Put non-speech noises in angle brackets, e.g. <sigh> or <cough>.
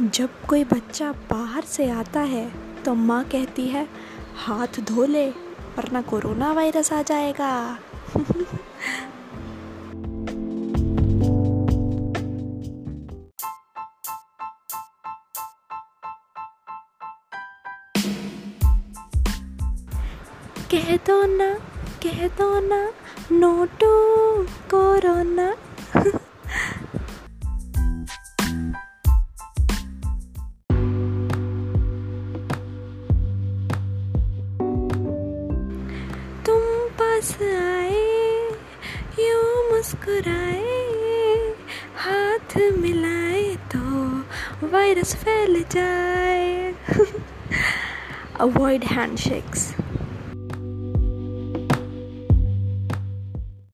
जब कोई बच्चा बाहर से आता है तो माँ कहती है, हाथ धो ले, वरना कोरोना वायरस आ जाएगा। <laughs> कह दो ना, कह दो ना नो टू कोरोना। <laughs> पास आए यूं मुस्कुराए हाथ मिलाए तो वायरस फैल जाए अवॉइड हैंडशेक्स